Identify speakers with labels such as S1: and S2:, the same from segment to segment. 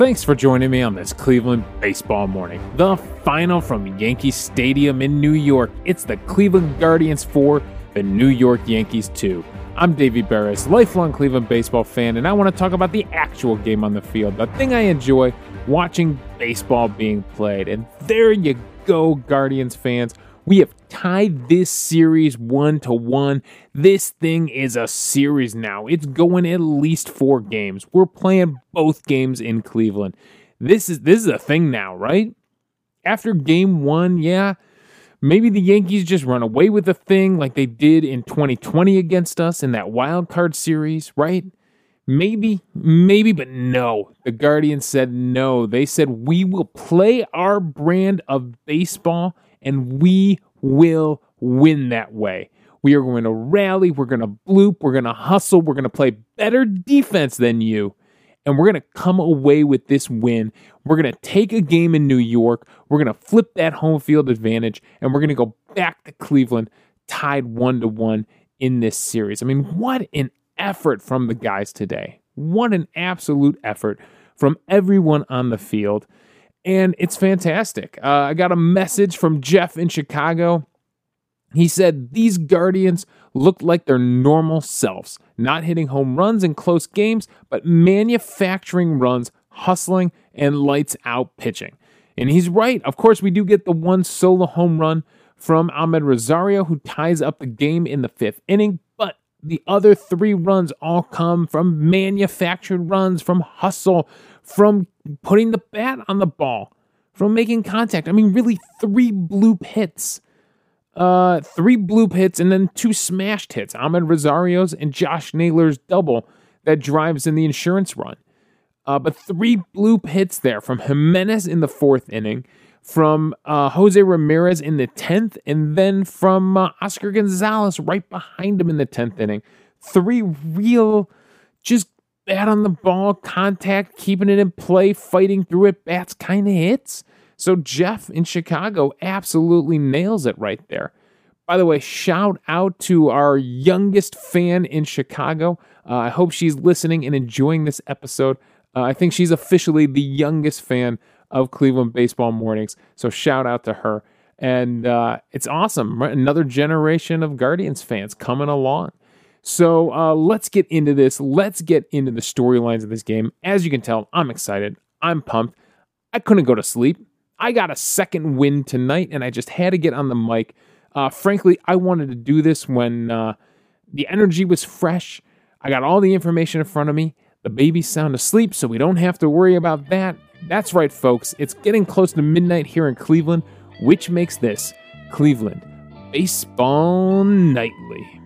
S1: Thanks for joining me on this Cleveland baseball morning. The final from Yankee Stadium in New York. It's the Cleveland Guardians 4, the New York Yankees 2. I'm Davey Berris, lifelong Cleveland baseball fan, and I want to talk about the actual game on the field, the thing I enjoy watching baseball being played. And there you go, Guardians fans. We have tied this series one to one. This thing is a series now. It's going at least four games. We're playing both games in Cleveland. This is this is a thing now, right? After game one, yeah, maybe the Yankees just run away with the thing like they did in 2020 against us in that wild card series, right? Maybe, maybe, but no. The Guardians said no. They said we will play our brand of baseball and we will win that way. We are going to rally, we're going to bloop, we're going to hustle, we're going to play better defense than you, and we're going to come away with this win. We're going to take a game in New York, we're going to flip that home field advantage, and we're going to go back to Cleveland tied one to one in this series. I mean, what an effort from the guys today. What an absolute effort from everyone on the field and it's fantastic. Uh, I got a message from Jeff in Chicago. He said these Guardians look like their normal selves, not hitting home runs in close games, but manufacturing runs, hustling, and lights out pitching. And he's right. Of course, we do get the one solo home run from Amed Rosario, who ties up the game in the fifth inning, but the other three runs all come from manufactured runs, from hustle, from putting the bat on the ball, from making contact. I mean, really, three bloop hits. Uh, three bloop hits and then two smashed hits. Amed Rosario's and Josh Naylor's double that drives in the insurance run. Uh, but three bloop hits there from Giménez in the fourth inning, from uh, Jose Ramirez in the 10th, and then from uh, Oscar Gonzalez right behind him in the 10th inning. Three real, just bat on the ball, contact, keeping it in play, fighting through it, bats kind of hits. So Jeff in Chicago absolutely nails it right there. By the way, shout out to our youngest fan in Chicago. Uh, I hope she's listening and enjoying this episode. Uh, I think she's officially the youngest fan of Cleveland Baseball Mornings. So shout out to her. And uh, it's awesome. Another generation of Guardians fans coming along. So uh, let's get into this. Let's get into the storylines of this game. As you can tell, I'm excited. I'm pumped. I couldn't go to sleep. I got a second win tonight, and I just had to get on the mic. Uh, frankly, I wanted to do this when uh, the energy was fresh. I got all the information in front of me. The baby's sound asleep, so we don't have to worry about that. That's right, folks. It's getting close to midnight here in Cleveland, which makes this Cleveland Baseball Nightly.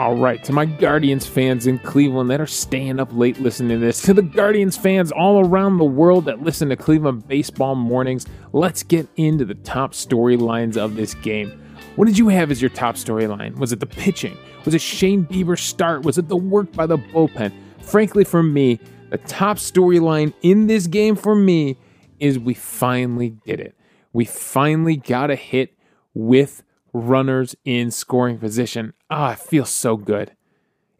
S1: All right, to my Guardians fans in Cleveland that are staying up late listening to this, to the Guardians fans all around the world that listen to Cleveland baseball mornings, let's get into the top storylines of this game. What did you have as your top storyline? Was it the pitching? Was it Shane Bieber's start? Was it the work by the bullpen? Frankly, for me, the top storyline in this game for me is we finally did it. We finally got a hit with runners in scoring position. Ah, it feels so good.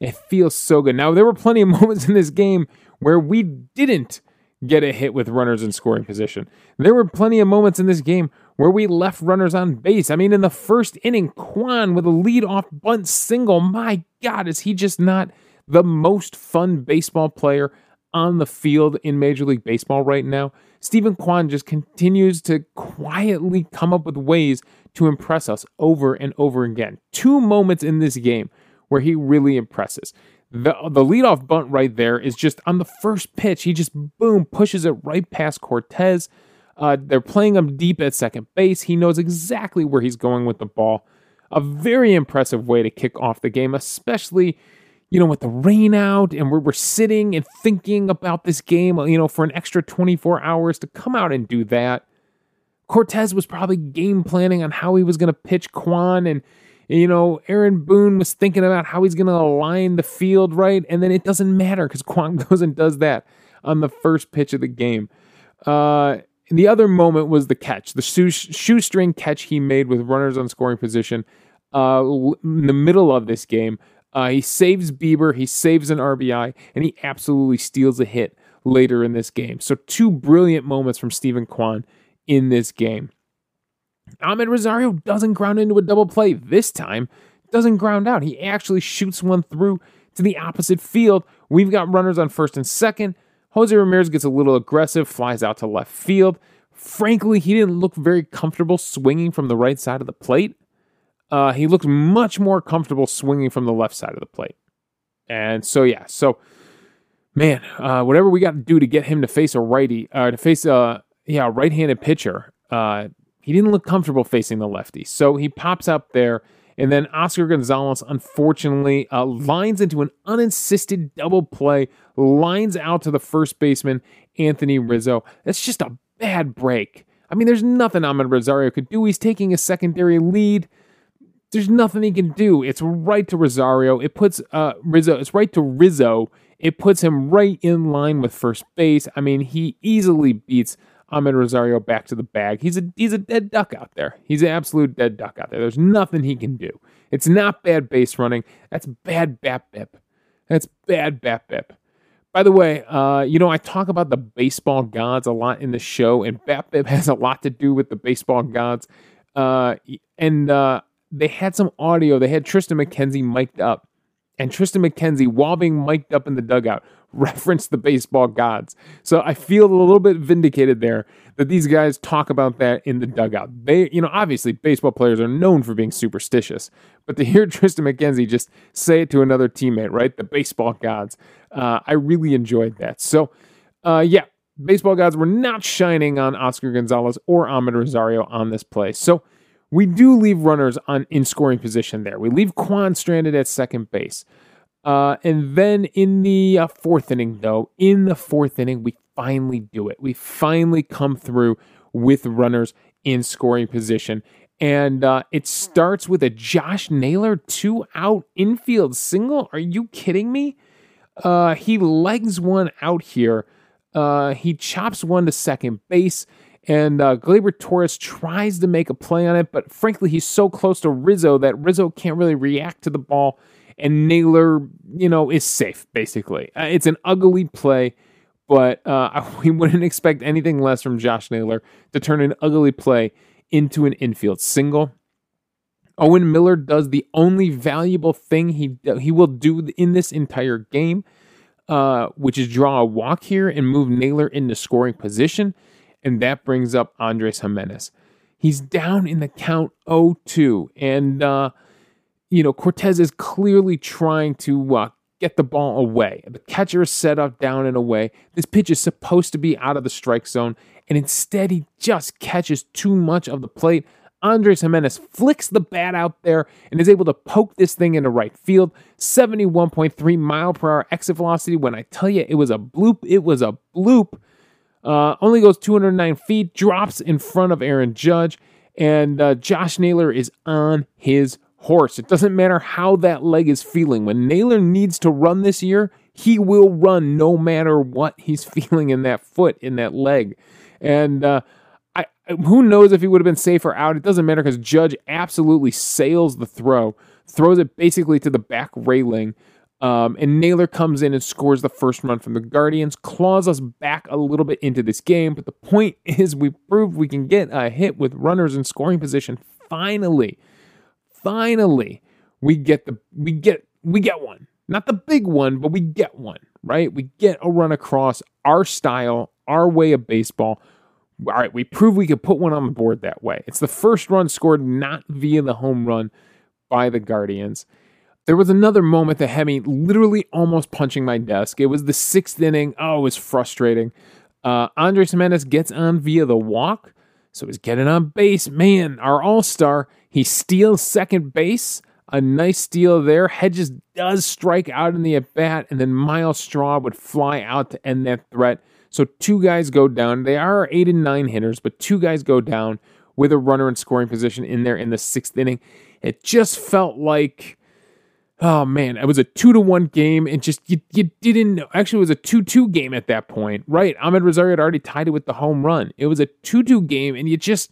S1: It feels so good. Now, there were plenty of moments in this game where we didn't get a hit with runners in scoring position. There were plenty of moments in this game where we left runners on base. I mean, in the first inning, Kwan with a lead-off bunt single. My God, is he just not the most fun baseball player on the field in Major League Baseball right now? Steven Kwan just continues to quietly come up with ways to impress us over and over again. Two moments in this game where he really impresses. The the leadoff bunt right there is just on the first pitch. He just boom pushes it right past Cortes. Uh, they're playing him deep at second base. He knows exactly where he's going with the ball. A very impressive way to kick off the game, especially you know with the rain out and we're, we're sitting and thinking about this game. You know for an extra 24 hours to come out and do that Cortes was probably game planning on how he was going to pitch Kwan and you know, Aaron Boone was thinking about how he's going to align the field right, and then it doesn't matter because Kwan goes and does that on the first pitch of the game. Uh, And the other moment was the catch, the shoestring catch he made with runners on scoring position uh, in the middle of this game. Uh, he saves Bieber, he saves an RBI, and he absolutely steals a hit later in this game. So, two brilliant moments from Steven Kwan in this game. Amed Rosario doesn't ground into a double play this time, doesn't ground out. He actually shoots one through to the opposite field. We've got runners on first and second. Jose Ramirez gets a little aggressive, flies out to left field. Frankly, he didn't look very comfortable swinging from the right side of the plate. Uh, he looked much more comfortable swinging from the left side of the plate. And so, yeah, so man, uh, whatever we got to do to get him to face a righty, uh, to face a yeah right-handed pitcher, uh, he didn't look comfortable facing the lefty. So he pops up there and then Oscar Gonzalez, unfortunately, uh, lines into an unassisted double play, lines out to the first baseman, Anthony Rizzo. That's just a bad break. I mean, there's nothing Amed Rosario could do. He's taking a secondary lead. There's nothing he can do. It's right to Rosario. It puts uh, Rizzo. It's right to Rizzo. It puts him right in line with first base. I mean, he easily beats Amed Rosario back to the bag. He's a he's a dead duck out there. He's an absolute dead duck out there. There's nothing he can do. It's not bad base running. That's bad BABIP. That's bad BABIP. By the way, uh, you know I talk about the baseball gods a lot in the show, and BABIP has a lot to do with the baseball gods. Uh, and uh, they had some audio. They had Tristan McKenzie mic'd up, and Tristan McKenzie, while being mic'd up in the dugout, reference the baseball gods. So I feel a little bit vindicated there that these guys talk about that in the dugout. They, you know, obviously baseball players are known for being superstitious, but to hear Tristan McKenzie just say it to another teammate, right? The baseball gods. Uh, I really enjoyed that. So, uh, yeah, baseball gods were not shining on Oscar Gonzalez or Amed Rosario on this play. So we do leave runners on in scoring position there. We leave Kwan stranded at second base. Uh, and then in the uh, fourth inning, though, in the fourth inning, we finally do it. We finally come through with runners in scoring position. And uh, it starts with a Josh Naylor two out infield single. Are you kidding me? Uh, he legs one out here. Uh, he chops one to second base. And uh, Gleyber Torres tries to make a play on it, but frankly, he's so close to Rizzo that Rizzo can't really react to the ball and Naylor, you know, is safe basically. Uh, it's an ugly play, but uh, we wouldn't expect anything less from Josh Naylor to turn an ugly play into an infield single. Owen Miller does the only valuable thing he he will do in this entire game, uh, which is draw a walk here and move Naylor into scoring position, and that brings up Andres Giménez. He's down in the count 0-2, and uh, you know, Cortes is clearly trying to uh, get the ball away. The catcher is set up down and away. This pitch is supposed to be out of the strike zone, and instead he just catches too much of the plate. Andres Giménez flicks the bat out there and is able to poke this thing into right field. 71.3 mile per hour exit velocity. When I tell you it was a bloop, it was a bloop. Uh, only goes 209 feet, drops in front of Aaron Judge, and uh, Josh Naylor is on his horse. It doesn't matter how that leg is feeling. When Naylor needs to run this year, he will run no matter what he's feeling in that foot, in that leg. And uh, I, who knows if he would have been safe or out? It doesn't matter because Judge absolutely sails the throw, throws it basically to the back railing. Um, and Naylor comes in and scores the first run from the Guardians, claws us back a little bit into this game. But the point is, we proved we can get a hit with runners in scoring position finally finally we get the we get we get one. Not the big one, but we get one, right? We get a run across our style, our way of baseball. All right, we prove we could put one on the board that way. It's the first run scored not via the home run by the Guardians. There was another moment that had me literally almost punching my desk. It was the sixth inning. Oh, it was frustrating. Uh, Andres Giménez gets on via the walk, so he's getting on base. Man, our all star he steals second base. A nice steal there. Hedges does strike out in the at bat, and then Myles Straw would fly out to end that threat. So two guys go down. They are eight and nine hitters, but two guys go down with a runner in scoring position in there in the sixth inning. It just felt like oh man, it was a two to one game, and just you, you didn't know. Actually, it was a two two game at that point, right? Amed Rosario had already tied it with the home run. It was a two two game, and you just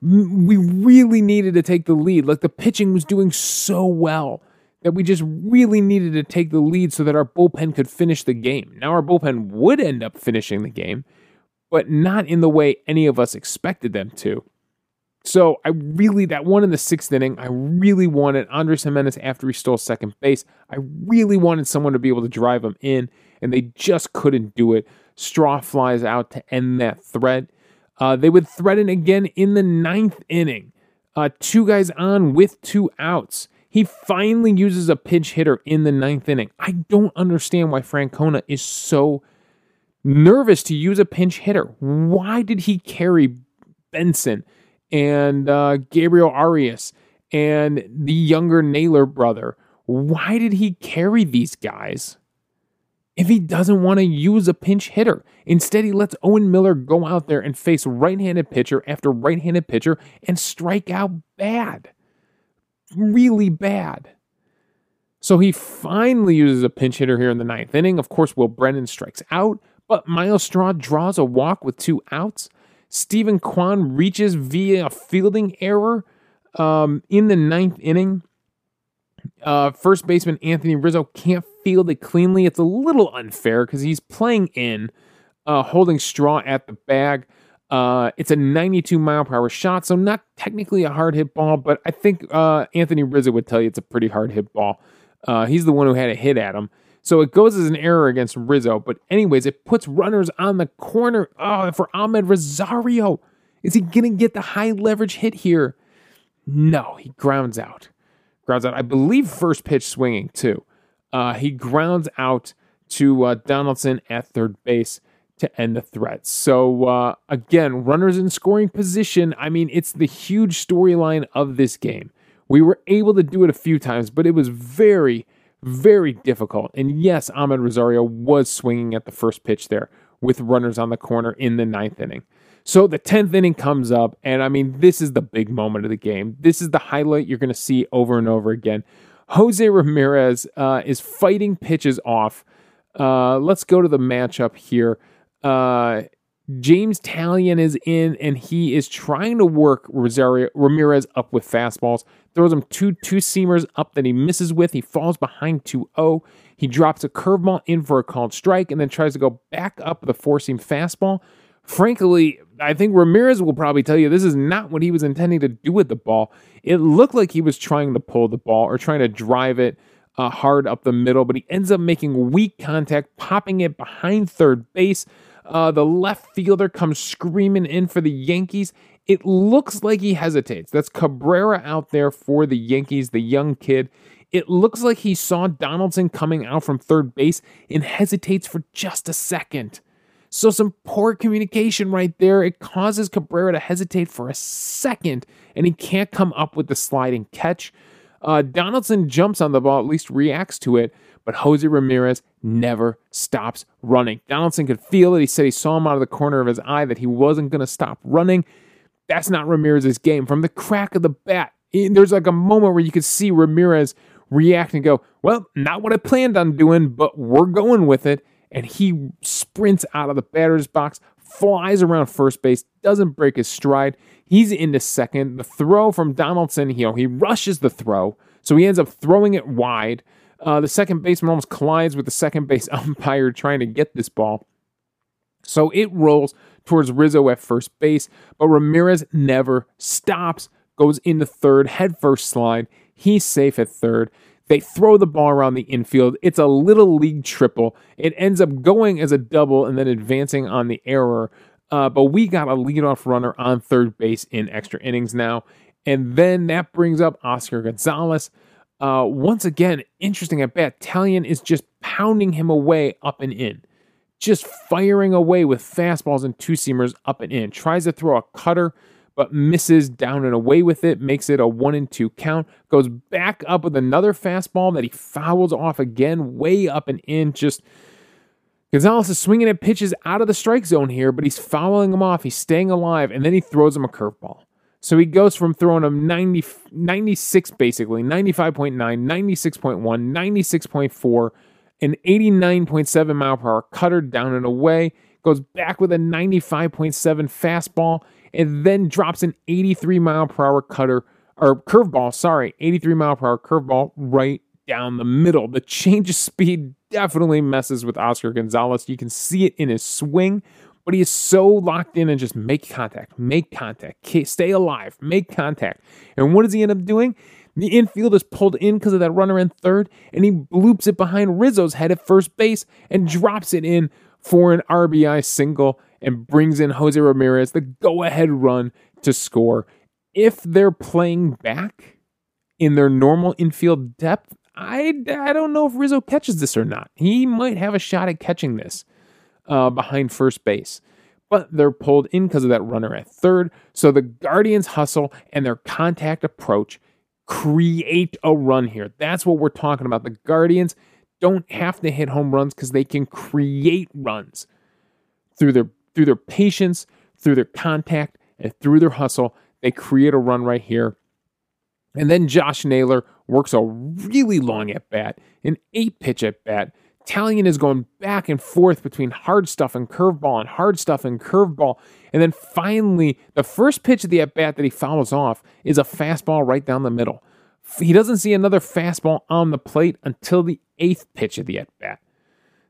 S1: we really needed to take the lead. Like the pitching was doing so well that we just really needed to take the lead so that our bullpen could finish the game. Now our bullpen would end up finishing the game, but not in the way any of us expected them to. So I really, that one in the sixth inning, I really wanted Andres Giménez after he stole second base. I really wanted someone to be able to drive him in, and they just couldn't do it. Straw flies out to end that threat. Uh, they would threaten again in the ninth inning. Uh, two guys on with two outs. He finally uses a pinch hitter in the ninth inning. I don't understand why Francona is so nervous to use a pinch hitter. Why did he carry Benson? And uh, Gabriel Arias and the younger Naylor brother. Why did he carry these guys if he doesn't want to use a pinch hitter? Instead, he lets Owen Miller go out there and face right handed pitcher after right handed pitcher and strike out bad. Really bad. So he finally uses a pinch hitter here in the ninth inning. Of course, Will Brennan strikes out, but Myles Straw draws a walk with two outs. Steven Kwan reaches via a fielding error um, in the ninth inning. Uh, first baseman Anthony Rizzo can't field it cleanly. It's a little unfair because he's playing in, uh, holding straw at the bag. Uh, it's a 92 mile per hour shot, so not technically a hard hit ball, but I think uh, Anthony Rizzo would tell you it's a pretty hard hit ball. Uh, he's the one who had a hit at him. So it goes as an error against Rizzo. But, anyways, it puts runners on the corner. Oh, for Amed Rosario. Is he going to get the high leverage hit here? No, he grounds out. Grounds out. I believe first pitch swinging, too. Uh, he grounds out to uh, Donaldson at third base to end the threat. So, uh, again, runners in scoring position. I mean, it's the huge storyline of this game. We were able to do it a few times, but it was very, very difficult. And yes, Amed Rosario was swinging at the first pitch there with runners on the corner in the ninth inning. So the 10th inning comes up, and I mean, this is the big moment of the game. This is the highlight you're going to see over and over again. Jose Ramirez uh, is fighting pitches off. Uh, let's go to the matchup here. Uh, James Taillon is in, and he is trying to work Rosario Ramirez up with fastballs throws him two two seamers up that he misses with. He falls behind 2 0. He drops a curveball in for a called strike and then tries to go back up with a four seam fastball. Frankly, I think Ramirez will probably tell you this is not what he was intending to do with the ball. It looked like he was trying to pull the ball or trying to drive it uh, hard up the middle, but he ends up making weak contact, popping it behind third base. Uh, the left fielder comes screaming in for the Yankees, it looks like he hesitates. That's Cabrera out there for the Yankees, the young kid. It looks like he saw Donaldson coming out from third base and hesitates for just a second. So, some poor communication right there. It causes Cabrera to hesitate for a second, and he can't come up with the sliding catch. Uh, Donaldson jumps on the ball, at least reacts to it, but Jose Ramirez never stops running. Donaldson could feel it. He said he saw him out of the corner of his eye that he wasn't going to stop running. That's not Ramirez's game. From the crack of the bat, there's like a moment where you could see Ramirez react and go, Well, not what I planned on doing, but we're going with it. And he sprints out of the batter's box, flies around first base, doesn't break his stride. He's into second. The throw from Donaldson, you know, he rushes the throw, so he ends up throwing it wide. Uh, the second baseman almost collides with the second base umpire trying to get this ball. So it rolls towards Rizzo at first base, but Ramirez never stops, goes into third, head first slide. He's safe at third. They throw the ball around the infield. It's a little league triple. It ends up going as a double and then advancing on the error. Uh, but we got a leadoff runner on third base in extra innings now. And then that brings up Oscar Gonzalez. Uh, once again, interesting at bat. Taillon is just pounding him away up and in just firing away with fastballs and two seamers up and in. Tries to throw a cutter, but misses down and away with it, makes it a one and two count. Goes back up with another fastball that he fouls off again, way up and in. Just Gonzalez is swinging at pitches out of the strike zone here, but he's fouling them off. He's staying alive, and then he throws him a curveball. So he goes from throwing him 90, 96 basically, 95.9, 96.1, 96.4, an 89.7 mile per hour cutter down and away, goes back with a 95.7 fastball, and then drops an 83 mile per hour cutter or curveball, sorry, 83 mile per hour curveball right down the middle. The change of speed definitely messes with Oscar Gonzalez. You can see it in his swing, but he is so locked in and just make contact, make contact, stay alive, make contact. And what does he end up doing? The infield is pulled in because of that runner in third, and he bloops it behind Rizzo's head at first base and drops it in for an RBI single and brings in Jose Ramirez, the go ahead run to score. If they're playing back in their normal infield depth, I, I don't know if Rizzo catches this or not. He might have a shot at catching this uh, behind first base. But they're pulled in because of that runner at third. So the Guardians hustle and their contact approach create a run here. That's what we're talking about. The Guardians don't have to hit home runs because they can create runs through their through their patience, through their contact, and through their hustle. They create a run right here. And then Josh Naylor works a really long at bat, an eight pitch at bat. Taillon is going back and forth between hard stuff and curveball and hard stuff and curveball. And then finally, the first pitch of the at bat that he fouls off is a fastball right down the middle. He doesn't see another fastball on the plate until the eighth pitch of the at bat.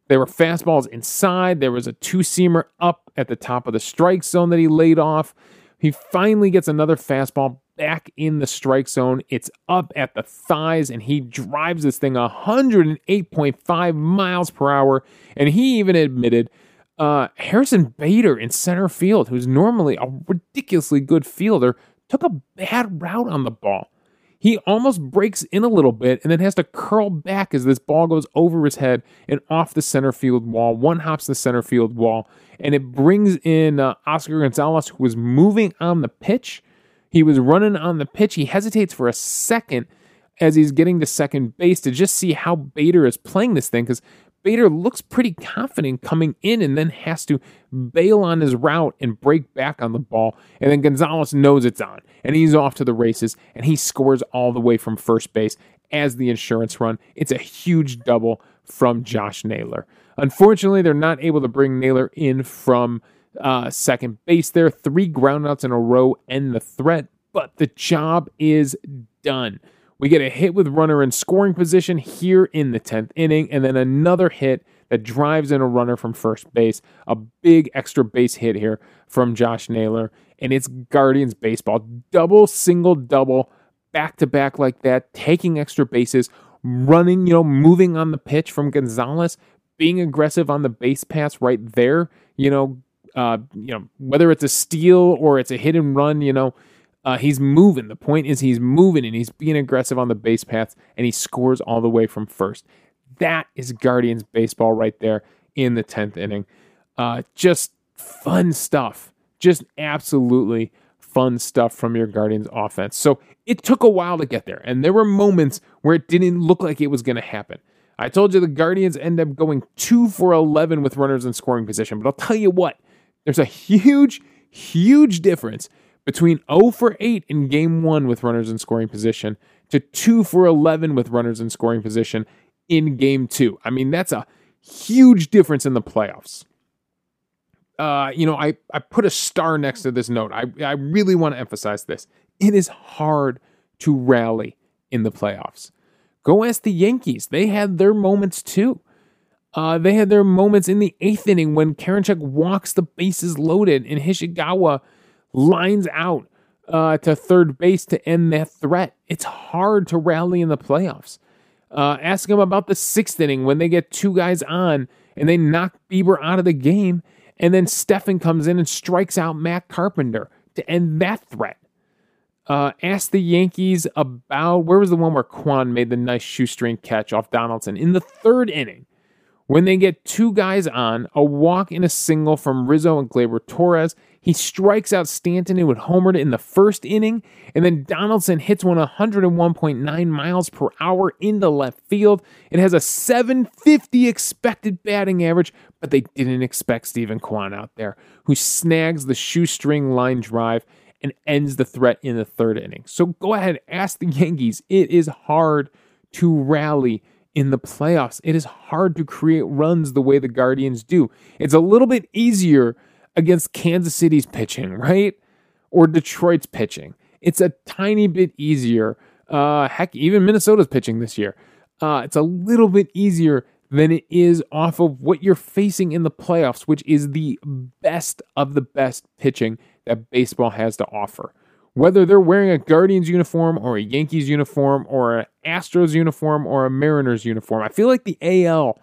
S1: There were fastballs inside. There was a two seamer up at the top of the strike zone that he laid off. He finally gets another fastball back in the strike zone. It's up at the thighs, and he drives this thing 108.5 miles per hour. And he even admitted uh, Harrison Bader in center field, who's normally a ridiculously good fielder, took a bad route on the ball. He almost breaks in a little bit and then has to curl back as this ball goes over his head and off the center field wall. One hops the center field wall, and it brings in uh, Oscar Gonzalez, who was moving on the pitch. He was running on the pitch. He hesitates for a second as he's getting to second base to just see how Bader is playing this thing because Bader looks pretty confident coming in and then has to bail on his route and break back on the ball. And then Gonzalez knows it's on and he's off to the races and he scores all the way from first base as the insurance run. It's a huge double from Josh Naylor. Unfortunately, they're not able to bring Naylor in from uh, second base there. Three groundouts in a row end the threat, but the job is done. We get a hit with runner in scoring position here in the 10th inning, and then another hit that drives in a runner from first base. A big extra base hit here from Josh Naylor, and it's Guardians baseball. Double, single, double, back to back like that, taking extra bases, running, you know, moving on the pitch from Gonzalez, being aggressive on the base pass right there, you know, uh, you know, whether it's a steal or it's a hit and run, you know, uh, he's moving. The point is he's moving and he's being aggressive on the base paths and he scores all the way from first. That is Guardians baseball right there in the 10th inning. Uh, just fun stuff. Just absolutely fun stuff from your Guardians offense. So it took a while to get there, and there were moments where it didn't look like it was going to happen. I told you the Guardians end up going two for 11 with runners in scoring position, but I'll tell you what, there's a huge, huge difference between 0 for 8 in game one with runners in scoring position to 2 for 11 with runners in scoring position in game two. I mean, that's a huge difference in the playoffs. Uh, you know, I, I put a star next to this note. I, I really want to emphasize this. It is hard to rally in the playoffs. Go ask the Yankees. They had their moments too. Uh, they had their moments in the eighth inning when Karinchak walks the bases loaded and Higashioka lines out uh, to third base to end that threat. It's hard to rally in the playoffs. Uh, ask them about the sixth inning when they get two guys on and they knock Bieber out of the game, and then Stephan comes in and strikes out Matt Carpenter to end that threat. Uh, ask the Yankees about where was the one where Kwan made the nice shoestring catch off Donaldson in the third inning when they get two guys on, a walk and a single from Rizzo and Gleyber Torres, he strikes out Stanton who had homered in the first inning, and then Donaldson hits one 101.9 miles per hour into left field. It has a 750 expected batting average, but they didn't expect Steven Kwan out there, who snags the shoestring line drive and ends the threat in the third inning. So go ahead, ask the Yankees. It is hard to rally in the playoffs. It is hard to create runs the way the Guardians do. It's a little bit easier against Kansas City's pitching, right? Or Detroit's pitching. It's a tiny bit easier. Uh, heck, even Minnesota's pitching this year. Uh, it's a little bit easier than it is off of what you're facing in the playoffs, which is the best of the best pitching that baseball has to offer. Whether they're wearing a Guardians uniform or a Yankees uniform or an Astros uniform or a Mariners uniform, I feel like the AL,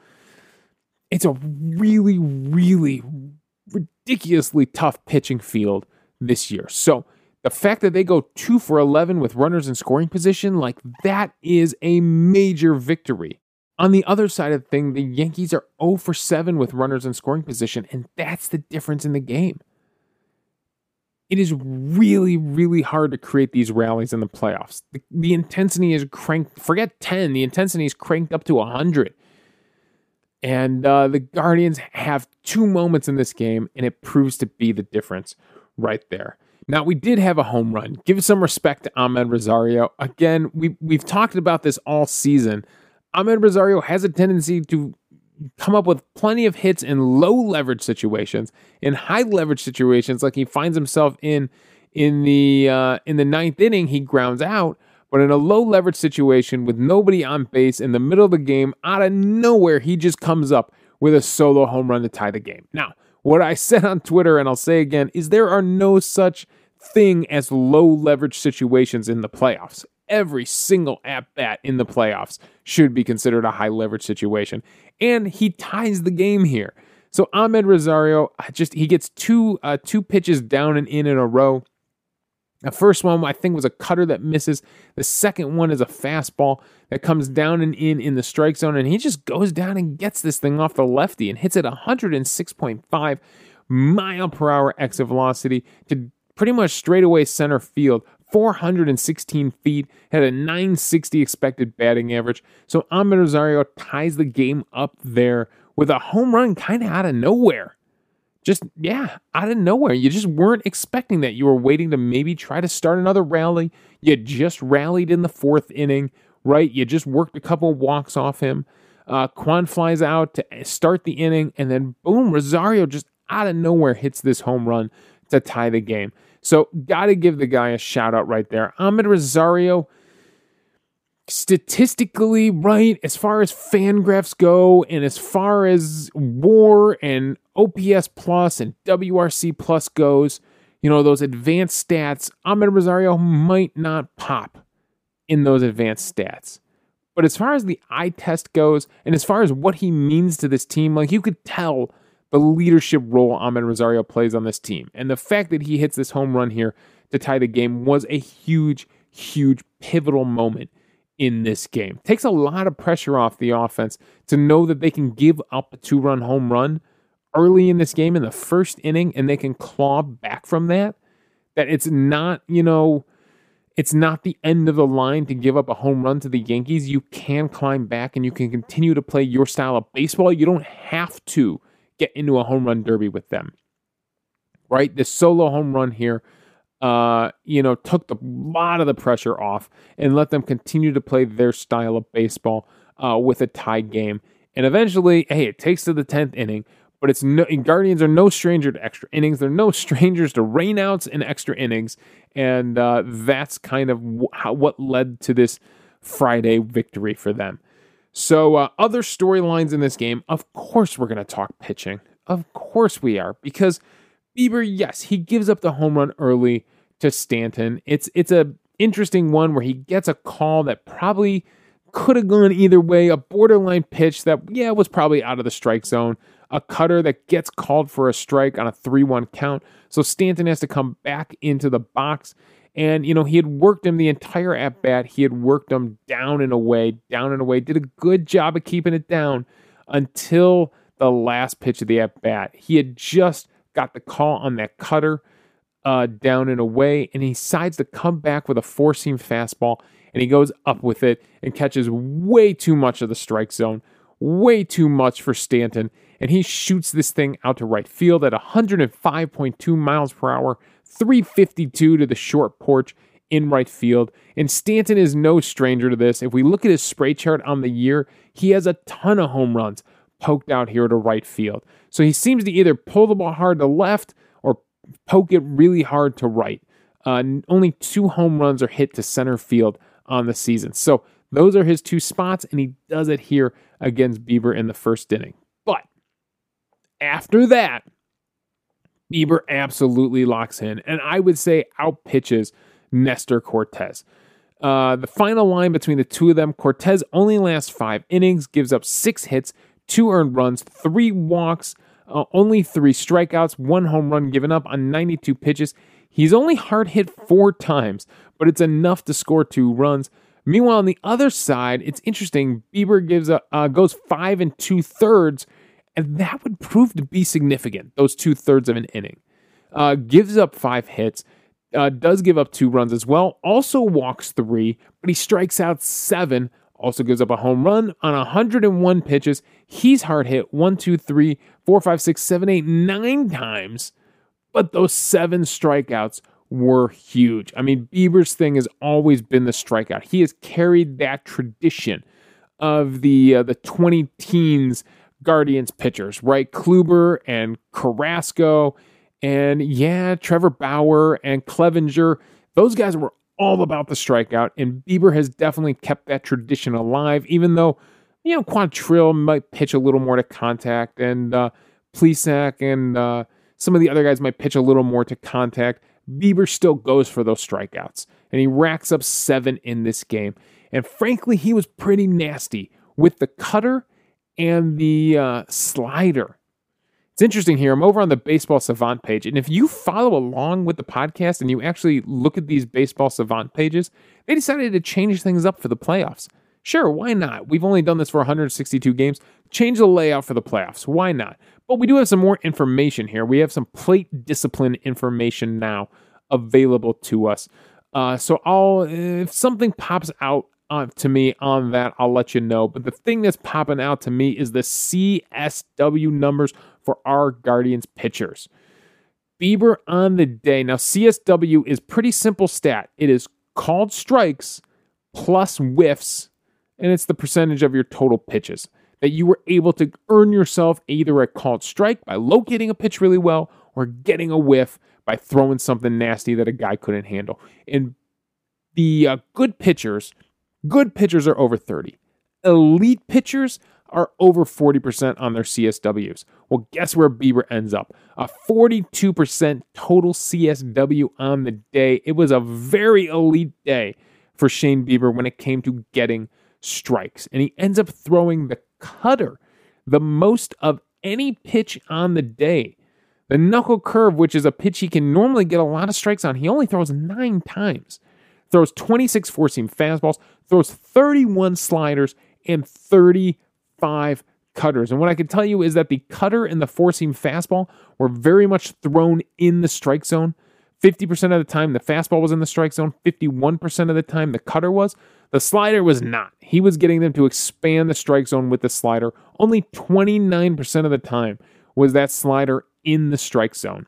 S1: it's a really, really ridiculously tough pitching field this year. So the fact that they go two for 11 with runners in scoring position, like that is a major victory. On the other side of the thing, the Yankees are 0 for 7 with runners in scoring position, and that's the difference in the game. It is really, really hard to create these rallies in the playoffs. The, the intensity is cranked, forget 10, the intensity is cranked up to 100. And uh, the Guardians have two moments in this game, and it proves to be the difference right there. Now, we did have a home run. Give some respect to Amed Rosario. Again, we, we've talked about this all season. Amed Rosario has a tendency to come up with plenty of hits in low leverage situations. In high leverage situations, like he finds himself in in the uh, in the ninth inning, he grounds out. But in a low leverage situation with nobody on base in the middle of the game, out of nowhere, he just comes up with a solo home run to tie the game. Now, what I said on Twitter, and I'll say again, is there are no such thing as low leverage situations in the playoffs every single at bat in the playoffs should be considered a high leverage situation. And he ties the game here. So Amed Rosario just he gets two uh, two pitches down and in in a row. The first one I think was a cutter that misses. The second one is a fastball that comes down and in in the strike zone, and he just goes down and gets this thing off the lefty and hits it 106.5 mile per hour exit velocity to pretty much straightaway center field 416 feet, had a 960 expected batting average. So Amed Rosario ties the game up there with a home run kind of out of nowhere. Just, yeah, out of nowhere. You just weren't expecting that. You were waiting to maybe try to start another rally. You just rallied in the fourth inning, right? You just worked a couple walks off him. Uh, Kwan flies out to start the inning, and then boom, Rosario just out of nowhere hits this home run to tie the game. So, got to give the guy a shout out right there. Amed Rosario, statistically, right, as far as Fangraphs go, and as far as WAR and OPS Plus and WRC Plus goes, you know, those advanced stats, Amed Rosario might not pop in those advanced stats. But as far as the eye test goes, and as far as what he means to this team, like you could tell the leadership role Amed Rosario plays on this team. And the fact that he hits this home run here to tie the game was a huge, huge pivotal moment in this game. Takes a lot of pressure off the offense to know that they can give up a two run home run early in this game in the first inning and they can claw back from that. That it's not, you know, it's not the end of the line to give up a home run to the Yankees. You can climb back and you can continue to play your style of baseball. You don't have to get into a home run derby with them. Right? This solo home run here, uh, you know, took a lot of the pressure off and let them continue to play their style of baseball uh, with a tie game. And eventually, hey, it takes to the 10th inning, but it's no Guardians are no stranger to extra innings. They're no strangers to rainouts and extra innings, and uh, that's kind of how, what led to this Friday victory for them. So, uh, other storylines in this game, of course, we're going to talk pitching. Of course, we are because Bieber, yes, he gives up the home run early to Stanton. It's it's a interesting one where he gets a call that probably could have gone either way. A borderline pitch that yeah was probably out of the strike zone. A cutter that gets called for a strike on a three-one count. So Stanton has to come back into the box and, you know, he had worked him the entire at bat. He had worked him down and away, down and away, did a good job of keeping it down until the last pitch of the at bat. He had just got the call on that cutter uh, down and away, and he decides to come back with a four seam fastball, and he goes up with it and catches way too much of the strike zone, way too much for Stanton, and he shoots this thing out to right field at 105.2 miles per hour 352 to the short porch in right field. And Stanton is no stranger to this. If we look at his spray chart on the year, he has a ton of home runs poked out here to right field. So he seems to either pull the ball hard to left or poke it really hard to right. Uh, only two home runs are hit to center field on the season. So those are his two spots, and he does it here against Bieber in the first inning. But after that, Bieber absolutely locks in, and I would say outpitches Nestor Cortes. Uh, the final line between the two of them, Cortes only lasts five innings, gives up six hits, two earned runs, three walks, uh, only three strikeouts, one home run given up on 92 pitches. He's only hard hit four times, but it's enough to score two runs. Meanwhile, on the other side, it's interesting. Bieber gives a uh, goes five and two thirds, and that would prove to be significant. Those two thirds of an inning, uh, gives up five hits, uh, does give up two runs as well. Also walks three, but he strikes out seven. Also gives up a home run on 101 pitches. He's hard hit one, two, three, four, five, six, seven, eight, nine times. But those seven strikeouts were huge. I mean, Bieber's thing has always been the strikeout. He has carried that tradition of the uh, the 20 teens Guardians pitchers, right? Kluber and Carrasco and yeah, Trevor Bauer and Clevinger. Those guys were all about the strikeout, and Bieber has definitely kept that tradition alive, even though, you know, Quantrill might pitch a little more to contact, and uh, and uh, some of the other guys might pitch a little more to contact. Bieber still goes for those strikeouts, and he racks up seven in this game. And frankly, he was pretty nasty with the cutter and the uh, slider. It's interesting here. I'm over on the Baseball Savant page, and if you follow along with the podcast and you actually look at these Baseball Savant pages, they decided to change things up for the playoffs. Sure, why not? We've only done this for 162 games. Change the layout for the playoffs. Why not? But we do have some more information here. We have some plate discipline information now available to us. Uh, so I'll if something pops out uh, to me on that, I'll let you know. But the thing that's popping out to me is the CSW numbers for our Guardians pitchers. Bieber on the day. Now, CSW is pretty simple stat. It is called strikes plus whiffs, and it's the percentage of your total pitches that you were able to earn yourself either a called strike by locating a pitch really well or getting a whiff by throwing something nasty that a guy couldn't handle. And the uh, good pitchers, good pitchers are over 30. Elite pitchers are over 40% on their CSWs. Well, guess where Bieber ends up? A 42% total CSW on the day. It was a very elite day for Shane Bieber when it came to getting strikes. And he ends up throwing the cutter the most of any pitch on the day. The knuckle curve, which is a pitch he can normally get a lot of strikes on, he only throws nine times. Throws 26 four seam fastballs, throws 31 sliders, and 35 cutters. And what I can tell you is that the cutter and the four seam fastball were very much thrown in the strike zone. 50% of the time, the fastball was in the strike zone. 51% of the time, the cutter was. The slider was not. He was getting them to expand the strike zone with the slider. Only 29% of the time was that slider in the strike zone.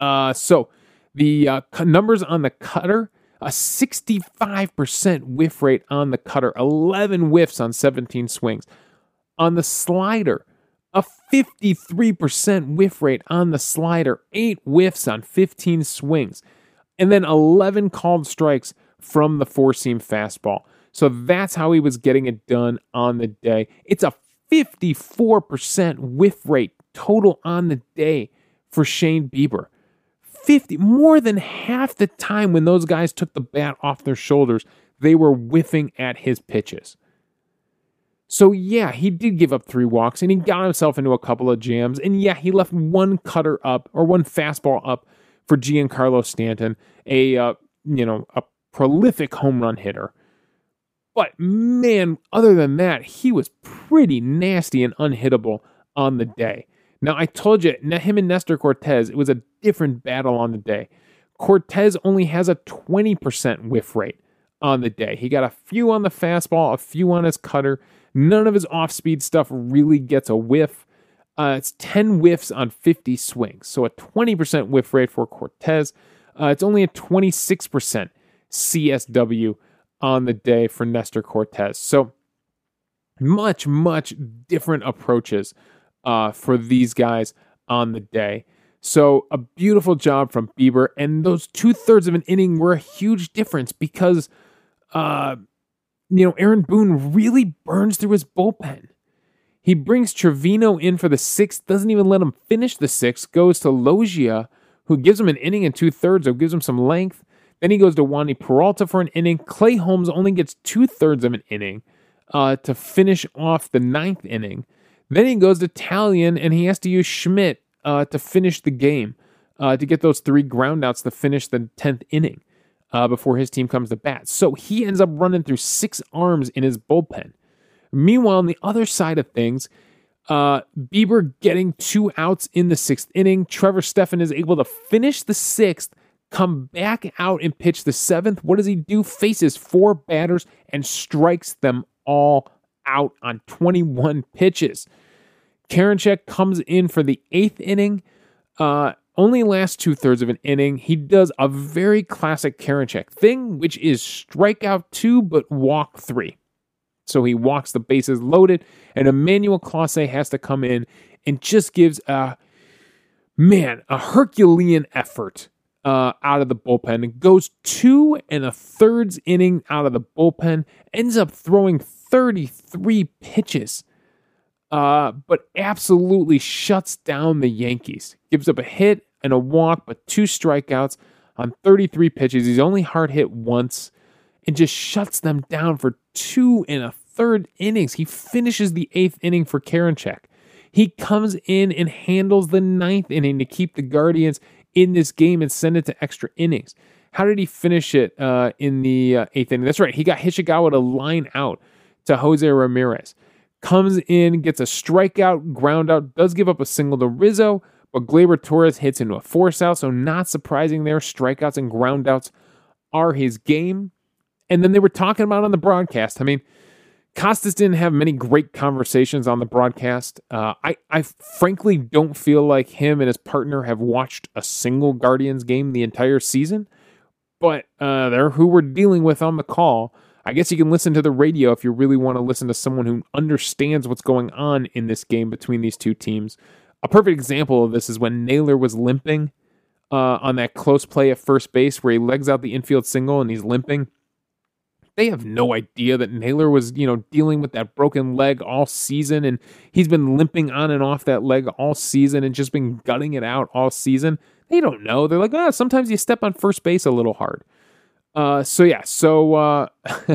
S1: Uh, so the uh, numbers on the cutter a 65% whiff rate on the cutter, 11 whiffs on 17 swings. On the slider, a 53% whiff rate on the slider, 8 whiffs on 15 swings, and then 11 called strikes from the four seam fastball. So that's how he was getting it done on the day. It's a 54% whiff rate total on the day for Shane Bieber. 50 more than half the time when those guys took the bat off their shoulders, they were whiffing at his pitches. So yeah, he did give up three walks and he got himself into a couple of jams. And yeah, he left one cutter up or one fastball up for Giancarlo Stanton, a uh, you know a prolific home run hitter. But man, other than that, he was pretty nasty and unhittable on the day. Now, I told you, him and Nestor Cortes, it was a different battle on the day. Cortes only has a 20% whiff rate on the day. He got a few on the fastball, a few on his cutter. None of his off speed stuff really gets a whiff. Uh, it's 10 whiffs on 50 swings, so a 20% whiff rate for Cortes. Uh, it's only a 26% CSW on the day for Nestor Cortes. So much, much different approaches uh, for these guys on the day. So a beautiful job from Bieber, and those two thirds of an inning were a huge difference because, uh, you know, Aaron Boone really burns through his bullpen. He brings Trivino in for the sixth, doesn't even let him finish the sixth, goes to Logia, who gives him an inning and two thirds, or gives him some length. Then he goes to Wandy Peralta for an inning. Clay Holmes only gets two thirds of an inning uh, to finish off the ninth inning. Then he goes to Taillon and he has to use Schmidt uh, to finish the game, uh, to get those three groundouts to finish the 10th inning uh, before his team comes to bat. So he ends up running through six arms in his bullpen. Meanwhile, on the other side of things, uh, Bieber getting two outs in the sixth inning. Trevor Stephan is able to finish the sixth, come back out and pitch the seventh. What does he do? Faces four batters and strikes them all out on 21 pitches. Karinchak comes in for the eighth inning. Uh, only lasts two thirds of an inning. He does a very classic Karinchak thing, which is strikeout two but walk three. So he walks the bases loaded, and Emmanuel Clase has to come in and just gives a man a Herculean effort uh, out of the bullpen. Goes two and a thirds inning out of the bullpen, ends up throwing 33 pitches, uh, but absolutely shuts down the Yankees. Gives up a hit and a walk, but two strikeouts on 33 pitches. He's only hard hit once and just shuts them down for two and a third innings. He finishes the eighth inning for Karinchak. He comes in and handles the ninth inning to keep the Guardians in this game and send it to extra innings. How did he finish it uh, in the uh, eighth inning? That's right. He got Higashioka to line out to Jose Ramirez. Comes in, gets a strikeout, ground out, does give up a single to Rizzo, but Gleyber Torres hits into a force out. So, not surprising there. Strikeouts and groundouts are his game. And then they were talking about on the broadcast. I mean, Costas didn't have many great conversations on the broadcast. Uh, I, I frankly don't feel like him and his partner have watched a single Guardians game the entire season. But uh, they're who we're dealing with on the call. I guess you can listen to the radio if you really want to listen to someone who understands what's going on in this game between these two teams. A perfect example of this is when Naylor was limping uh, on that close play at first base where he legs out the infield single and he's limping they have no idea that Naylor was, you know, dealing with that broken leg all season and he's been limping on and off that leg all season and just been gutting it out all season. They don't know. They're like, oh, sometimes you step on first base a little hard. Uh, so yeah, so uh,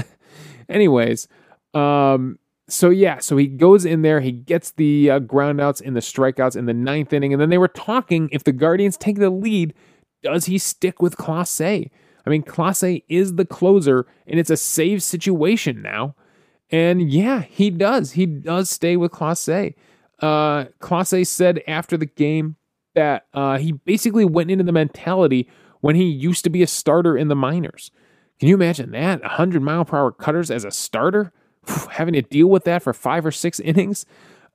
S1: anyways, um, so yeah, so he goes in there, he gets the uh, groundouts and the strikeouts in the ninth inning, and then they were talking if the Guardians take the lead, does he stick with Clase? I mean, Clase is the closer, and it's a save situation now. And yeah, he does. He does stay with Clase. Uh, Clase said after the game that uh, he basically went into the mentality when he used to be a starter in the minors. Can you imagine that? 100 mile per hour cutters as a starter? Having to deal with that for five or six innings?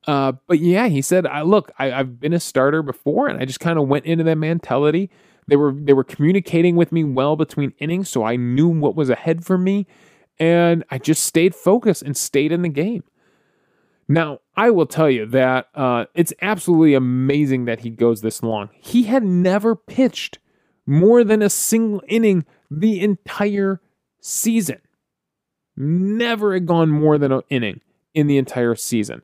S1: Uh, but yeah, he said, I, look, I, I've been a starter before, and I just kind of went into that mentality they were they were communicating with me well between innings, so I knew what was ahead for me, and I just stayed focused and stayed in the game. Now, I will tell you that uh, it's absolutely amazing that he goes this long. He had never pitched more than a single inning the entire season. Never had gone more than an inning in the entire season.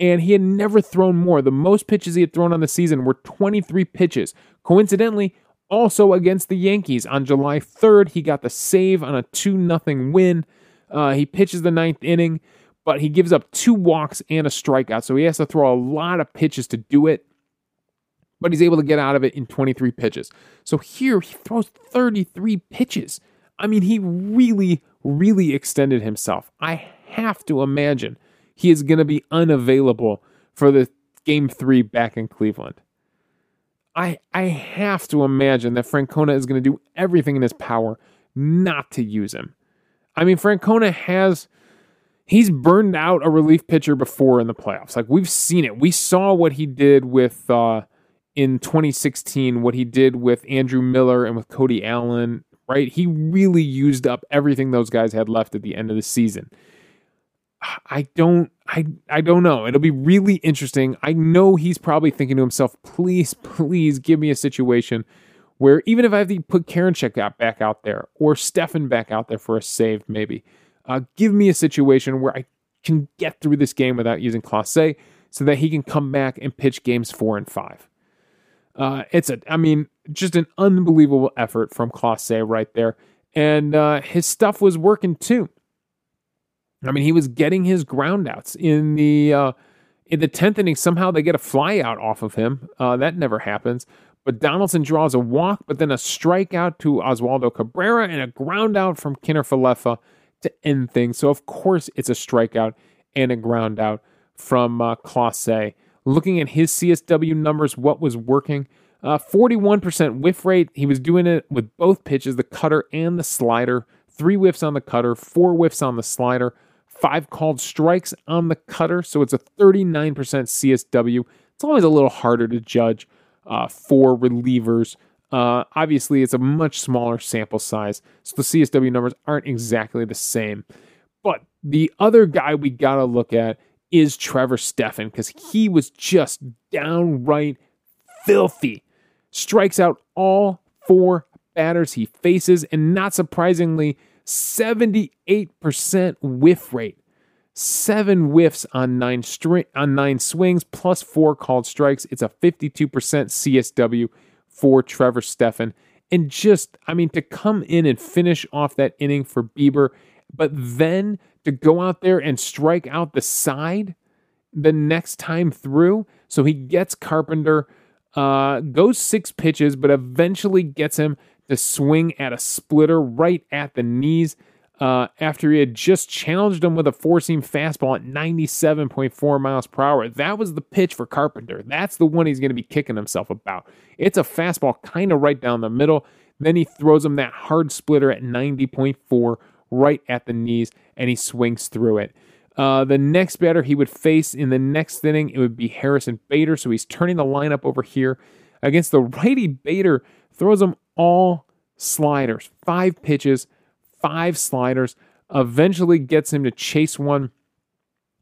S1: And he had never thrown more. The most pitches he had thrown on the season were 23 pitches. Coincidentally, also against the Yankees on July 3rd. He got the save on a 2 0 win. Uh, he pitches the ninth inning, but he gives up two walks and a strikeout. So he has to throw a lot of pitches to do it, but he's able to get out of it in 23 pitches. So here he throws 33 pitches. I mean, he really, really extended himself. I have to imagine he is going to be unavailable for the game three back in Cleveland. I I have to imagine that Francona is going to do everything in his power not to use him. I mean, Francona has he's burned out a relief pitcher before in the playoffs. Like we've seen it. We saw what he did with uh, in 2016, what he did with Andrew Miller and with Cody Allen. Right, he really used up everything those guys had left at the end of the season. I don't I I don't know. It'll be really interesting. I know he's probably thinking to himself, please, please give me a situation where even if I have to put Karinchak back out there or Stephan back out there for a save, maybe, uh, give me a situation where I can get through this game without using Clase so that he can come back and pitch games four and five. Uh, it's a, I mean, just an unbelievable effort from Clase right there. And uh, his stuff was working too. I mean, he was getting his groundouts in the uh, in the tenth inning. Somehow they get a flyout off of him. Uh, that never happens. But Donaldson draws a walk, but then a strikeout to Oswaldo Cabrera and a ground out from Kiner-Falefa to end things. So of course it's a strikeout and a ground out from uh, Clase. Looking at his CSW numbers, what was working? Uh, 41% whiff rate. He was doing it with both pitches, the cutter and the slider. Three whiffs on the cutter, four whiffs on the slider five called strikes on the cutter, so it's a 39% CSW. It's always a little harder to judge uh, for relievers. Uh, obviously, it's a much smaller sample size, so the CSW numbers aren't exactly the same. But the other guy we got to look at is Trevor Stephan because he was just downright filthy. Strikes out all four batters he faces, and not surprisingly, 78% whiff rate. Seven whiffs on nine string on nine swings plus four called strikes. It's a 52% CSW for Trevor Stephan. And just, I mean, to come in and finish off that inning for Bieber, but then to go out there and strike out the side the next time through. So he gets Carpenter, uh, goes six pitches, but eventually gets him to swing at a splitter right at the knees uh, after he had just challenged him with a four seam fastball at 97.4 miles per hour. That was the pitch for Carpenter. That's the one he's going to be kicking himself about. It's a fastball kind of right down the middle. Then he throws him that hard splitter at 90.4 right at the knees, and he swings through it. Uh, the next batter he would face in the next inning, it would be Harrison Bader. So he's turning the lineup over here against the righty Bader, throws him all sliders, five pitches, five sliders, eventually gets him to chase one,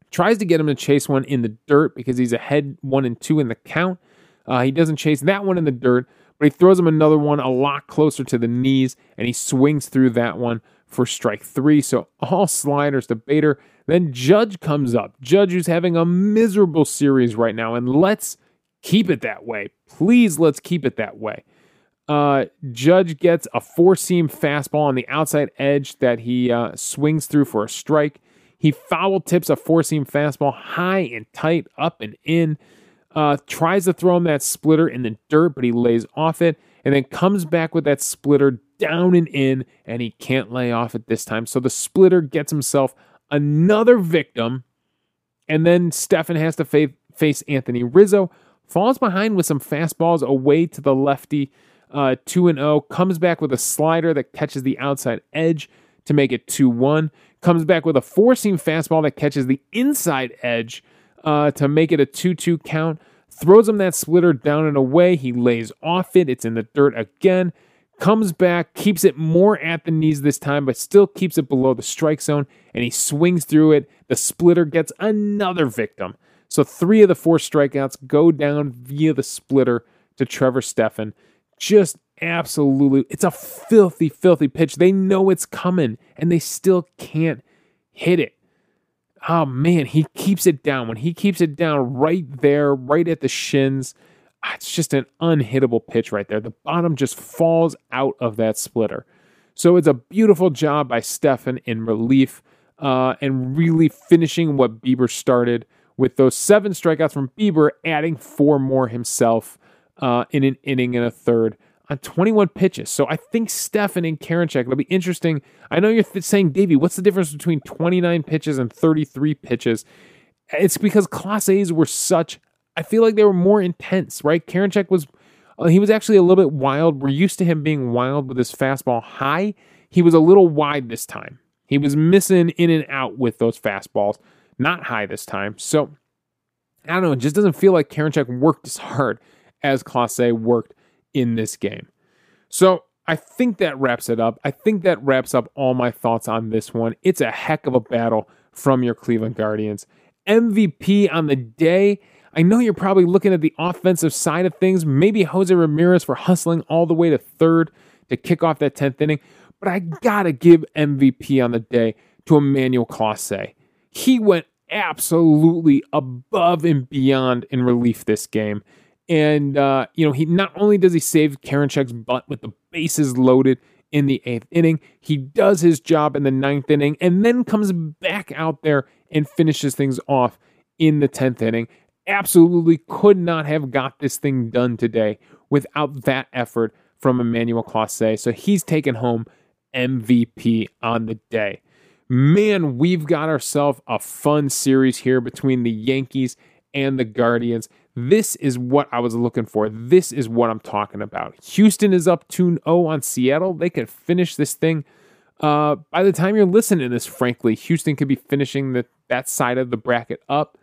S1: tries to get him to chase one in the dirt because he's ahead one and two in the count. Uh, he doesn't chase that one in the dirt, but he throws him another one a lot closer to the knees, and he swings through that one for strike three. So all sliders to Bader. Then Judge comes up. Judge, who's having a miserable series right now, and let's keep it that way. Please, let's keep it that way. Uh, Judge gets a four seam fastball on the outside edge that he uh, swings through for a strike. He foul tips a four seam fastball high and tight, up and in. Uh, tries to throw him that splitter in the dirt, but he lays off it and then comes back with that splitter down and in, and he can't lay off it this time. So the splitter gets himself another victim, and then Stephan has to fa- face Anthony Rizzo, falls behind with some fastballs away to the lefty uh, 2 and 0. Comes back with a slider that catches the outside edge to make it 2 1. Comes back with a four seam fastball that catches the inside edge uh, to make it a 2 2 count. Throws him that splitter down and away. He lays off it. It's in the dirt again. Comes back, keeps it more at the knees this time, but still keeps it below the strike zone, and he swings through it. The splitter gets another victim. So three of the four strikeouts go down via the splitter to Trevor Stephan just absolutely it's a filthy filthy pitch they know it's coming and they still can't hit it oh man he keeps it down when he keeps it down right there right at the shins it's just an unhittable pitch right there the bottom just falls out of that splitter so it's a beautiful job by Stephan in relief uh, and really finishing what Bieber started with those seven strikeouts from Bieber, adding four more himself uh, in an inning and a third on 21 pitches. So I think Stephan and Karinchak, it'll be interesting. I know you're th- saying, Davey, what's the difference between 29 pitches and 33 pitches? It's because Clase's were such, I feel like they were more intense, right? Karinchak was, uh, he was actually a little bit wild. We're used to him being wild with his fastball high. He was a little wide this time. He was missing in and out with those fastballs, not high this time. So I don't know, it just doesn't feel like Karinchak worked as hard as Clase worked in this game. So I think that wraps it up. I think that wraps up all my thoughts on this one. It's a heck of a battle from your Cleveland Guardians. MVP on the day. I know you're probably looking at the offensive side of things. Maybe Jose Ramirez for hustling all the way to third to kick off that 10th inning. But I got to give MVP on the day to Emmanuel Clase. He went absolutely above and beyond in relief this game. And, uh, you know, he not only does he save Karinchak's butt with the bases loaded in the eighth inning, he does his job in the ninth inning and then comes back out there and finishes things off in the 10th inning. Absolutely could not have got this thing done today without that effort from Emmanuel Clase. So he's taken home MVP on the day. Man, we've got ourselves a fun series here between the Yankees and the Guardians. This is what I was looking for. This is what I'm talking about. Houston is up 2 0 on Seattle. They could finish this thing. Uh, by the time you're listening to this, frankly, Houston could be finishing the, that side of the bracket up.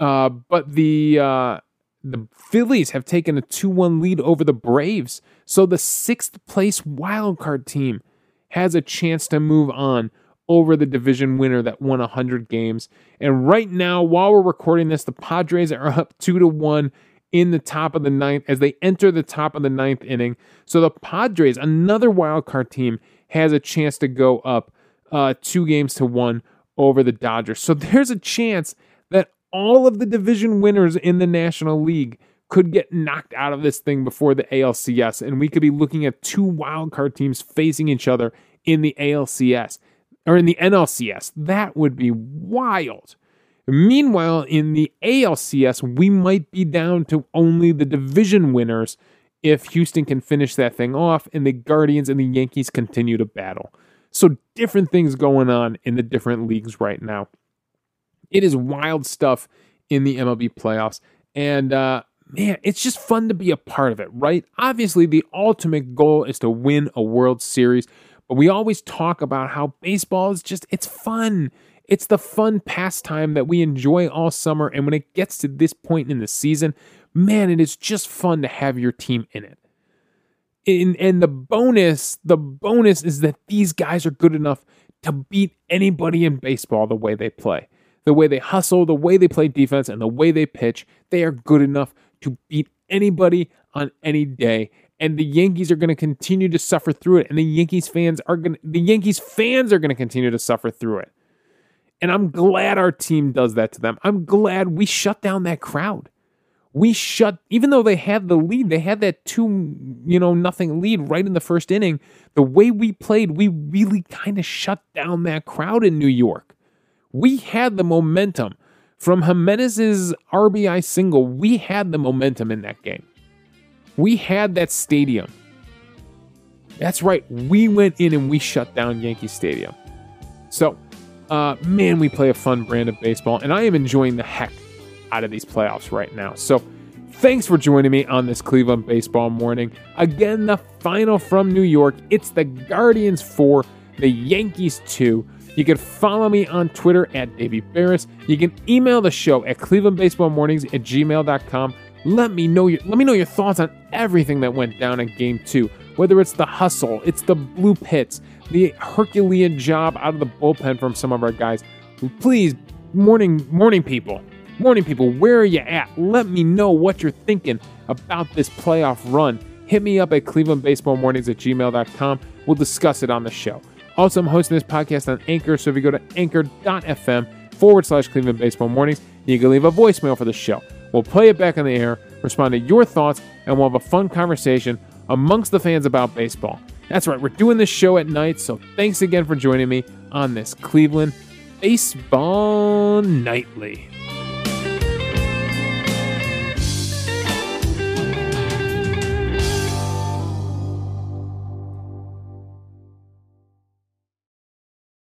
S1: Uh, but the uh, the Phillies have taken a 2 1 lead over the Braves. So the sixth place wildcard team has a chance to move on over the division winner that won 100 games. And right now, while we're recording this, the Padres are up 2 to 1 in the top of the ninth as they enter the top of the ninth inning. So the Padres, another wild card team, has a chance to go up uh, two games to one over the Dodgers. So there's a chance all of the division winners in the National League could get knocked out of this thing before the ALCS, and we could be looking at two wildcard teams facing each other in the ALCS or in the NLCS. That would be wild. Meanwhile, in the ALCS, we might be down to only the division winners if Houston can finish that thing off and the Guardians and the Yankees continue to battle. So, different things going on in the different leagues right now. It is wild stuff in the MLB playoffs. And uh, man, it's just fun to be a part of it, right? Obviously, the ultimate goal is to win a World Series. But we always talk about how baseball is just, it's fun. It's the fun pastime that we enjoy all summer. And when it gets to this point in the season, man, it is just fun to have your team in it. And, and the bonus, the bonus is that these guys are good enough to beat anybody in baseball the way they play. The way they hustle, the way they play defense, and the way they pitch, they are good enough to beat anybody on any day and the Yankees are going to continue to suffer through it and the Yankees fans are going to, the Yankees fans are going to continue to suffer through it. And I'm glad our team does that to them. I'm glad we shut down that crowd. We shut even though they had the lead, they had that 2, you know, nothing lead right in the first inning. The way we played, we really kind of shut down that crowd in New York. We had the momentum from Giménez's RBI single. We had the momentum in that game. We had that stadium. That's right. We went in and we shut down Yankee Stadium. So, uh, man, we play a fun brand of baseball, and I am enjoying the heck out of these playoffs right now. So, thanks for joining me on this Cleveland baseball morning. Again, the final from New York. It's the Guardians 4, the Yankees 2. You can follow me on Twitter at Davey Berris. You can email the show at clevelandbaseballmornings at gmail.com. Let me know your let me know your thoughts on everything that went down in game two. Whether it's the hustle, it's the blue pits, the Herculean job out of the bullpen from some of our guys. Please, morning morning people, morning people, where are you at? Let me know what you're thinking about this playoff run. Hit me up at clevelandbaseballmornings at gmail.com. We'll discuss it on the show. Also, I'm hosting this podcast on Anchor, so if you go to anchor.fm forward slash Cleveland Baseball Mornings, you can leave a voicemail for the show. We'll play it back on the air, respond to your thoughts, and we'll have a fun conversation amongst the fans about baseball. That's right, we're doing this show at night, so thanks again for joining me on this Cleveland Baseball Nightly.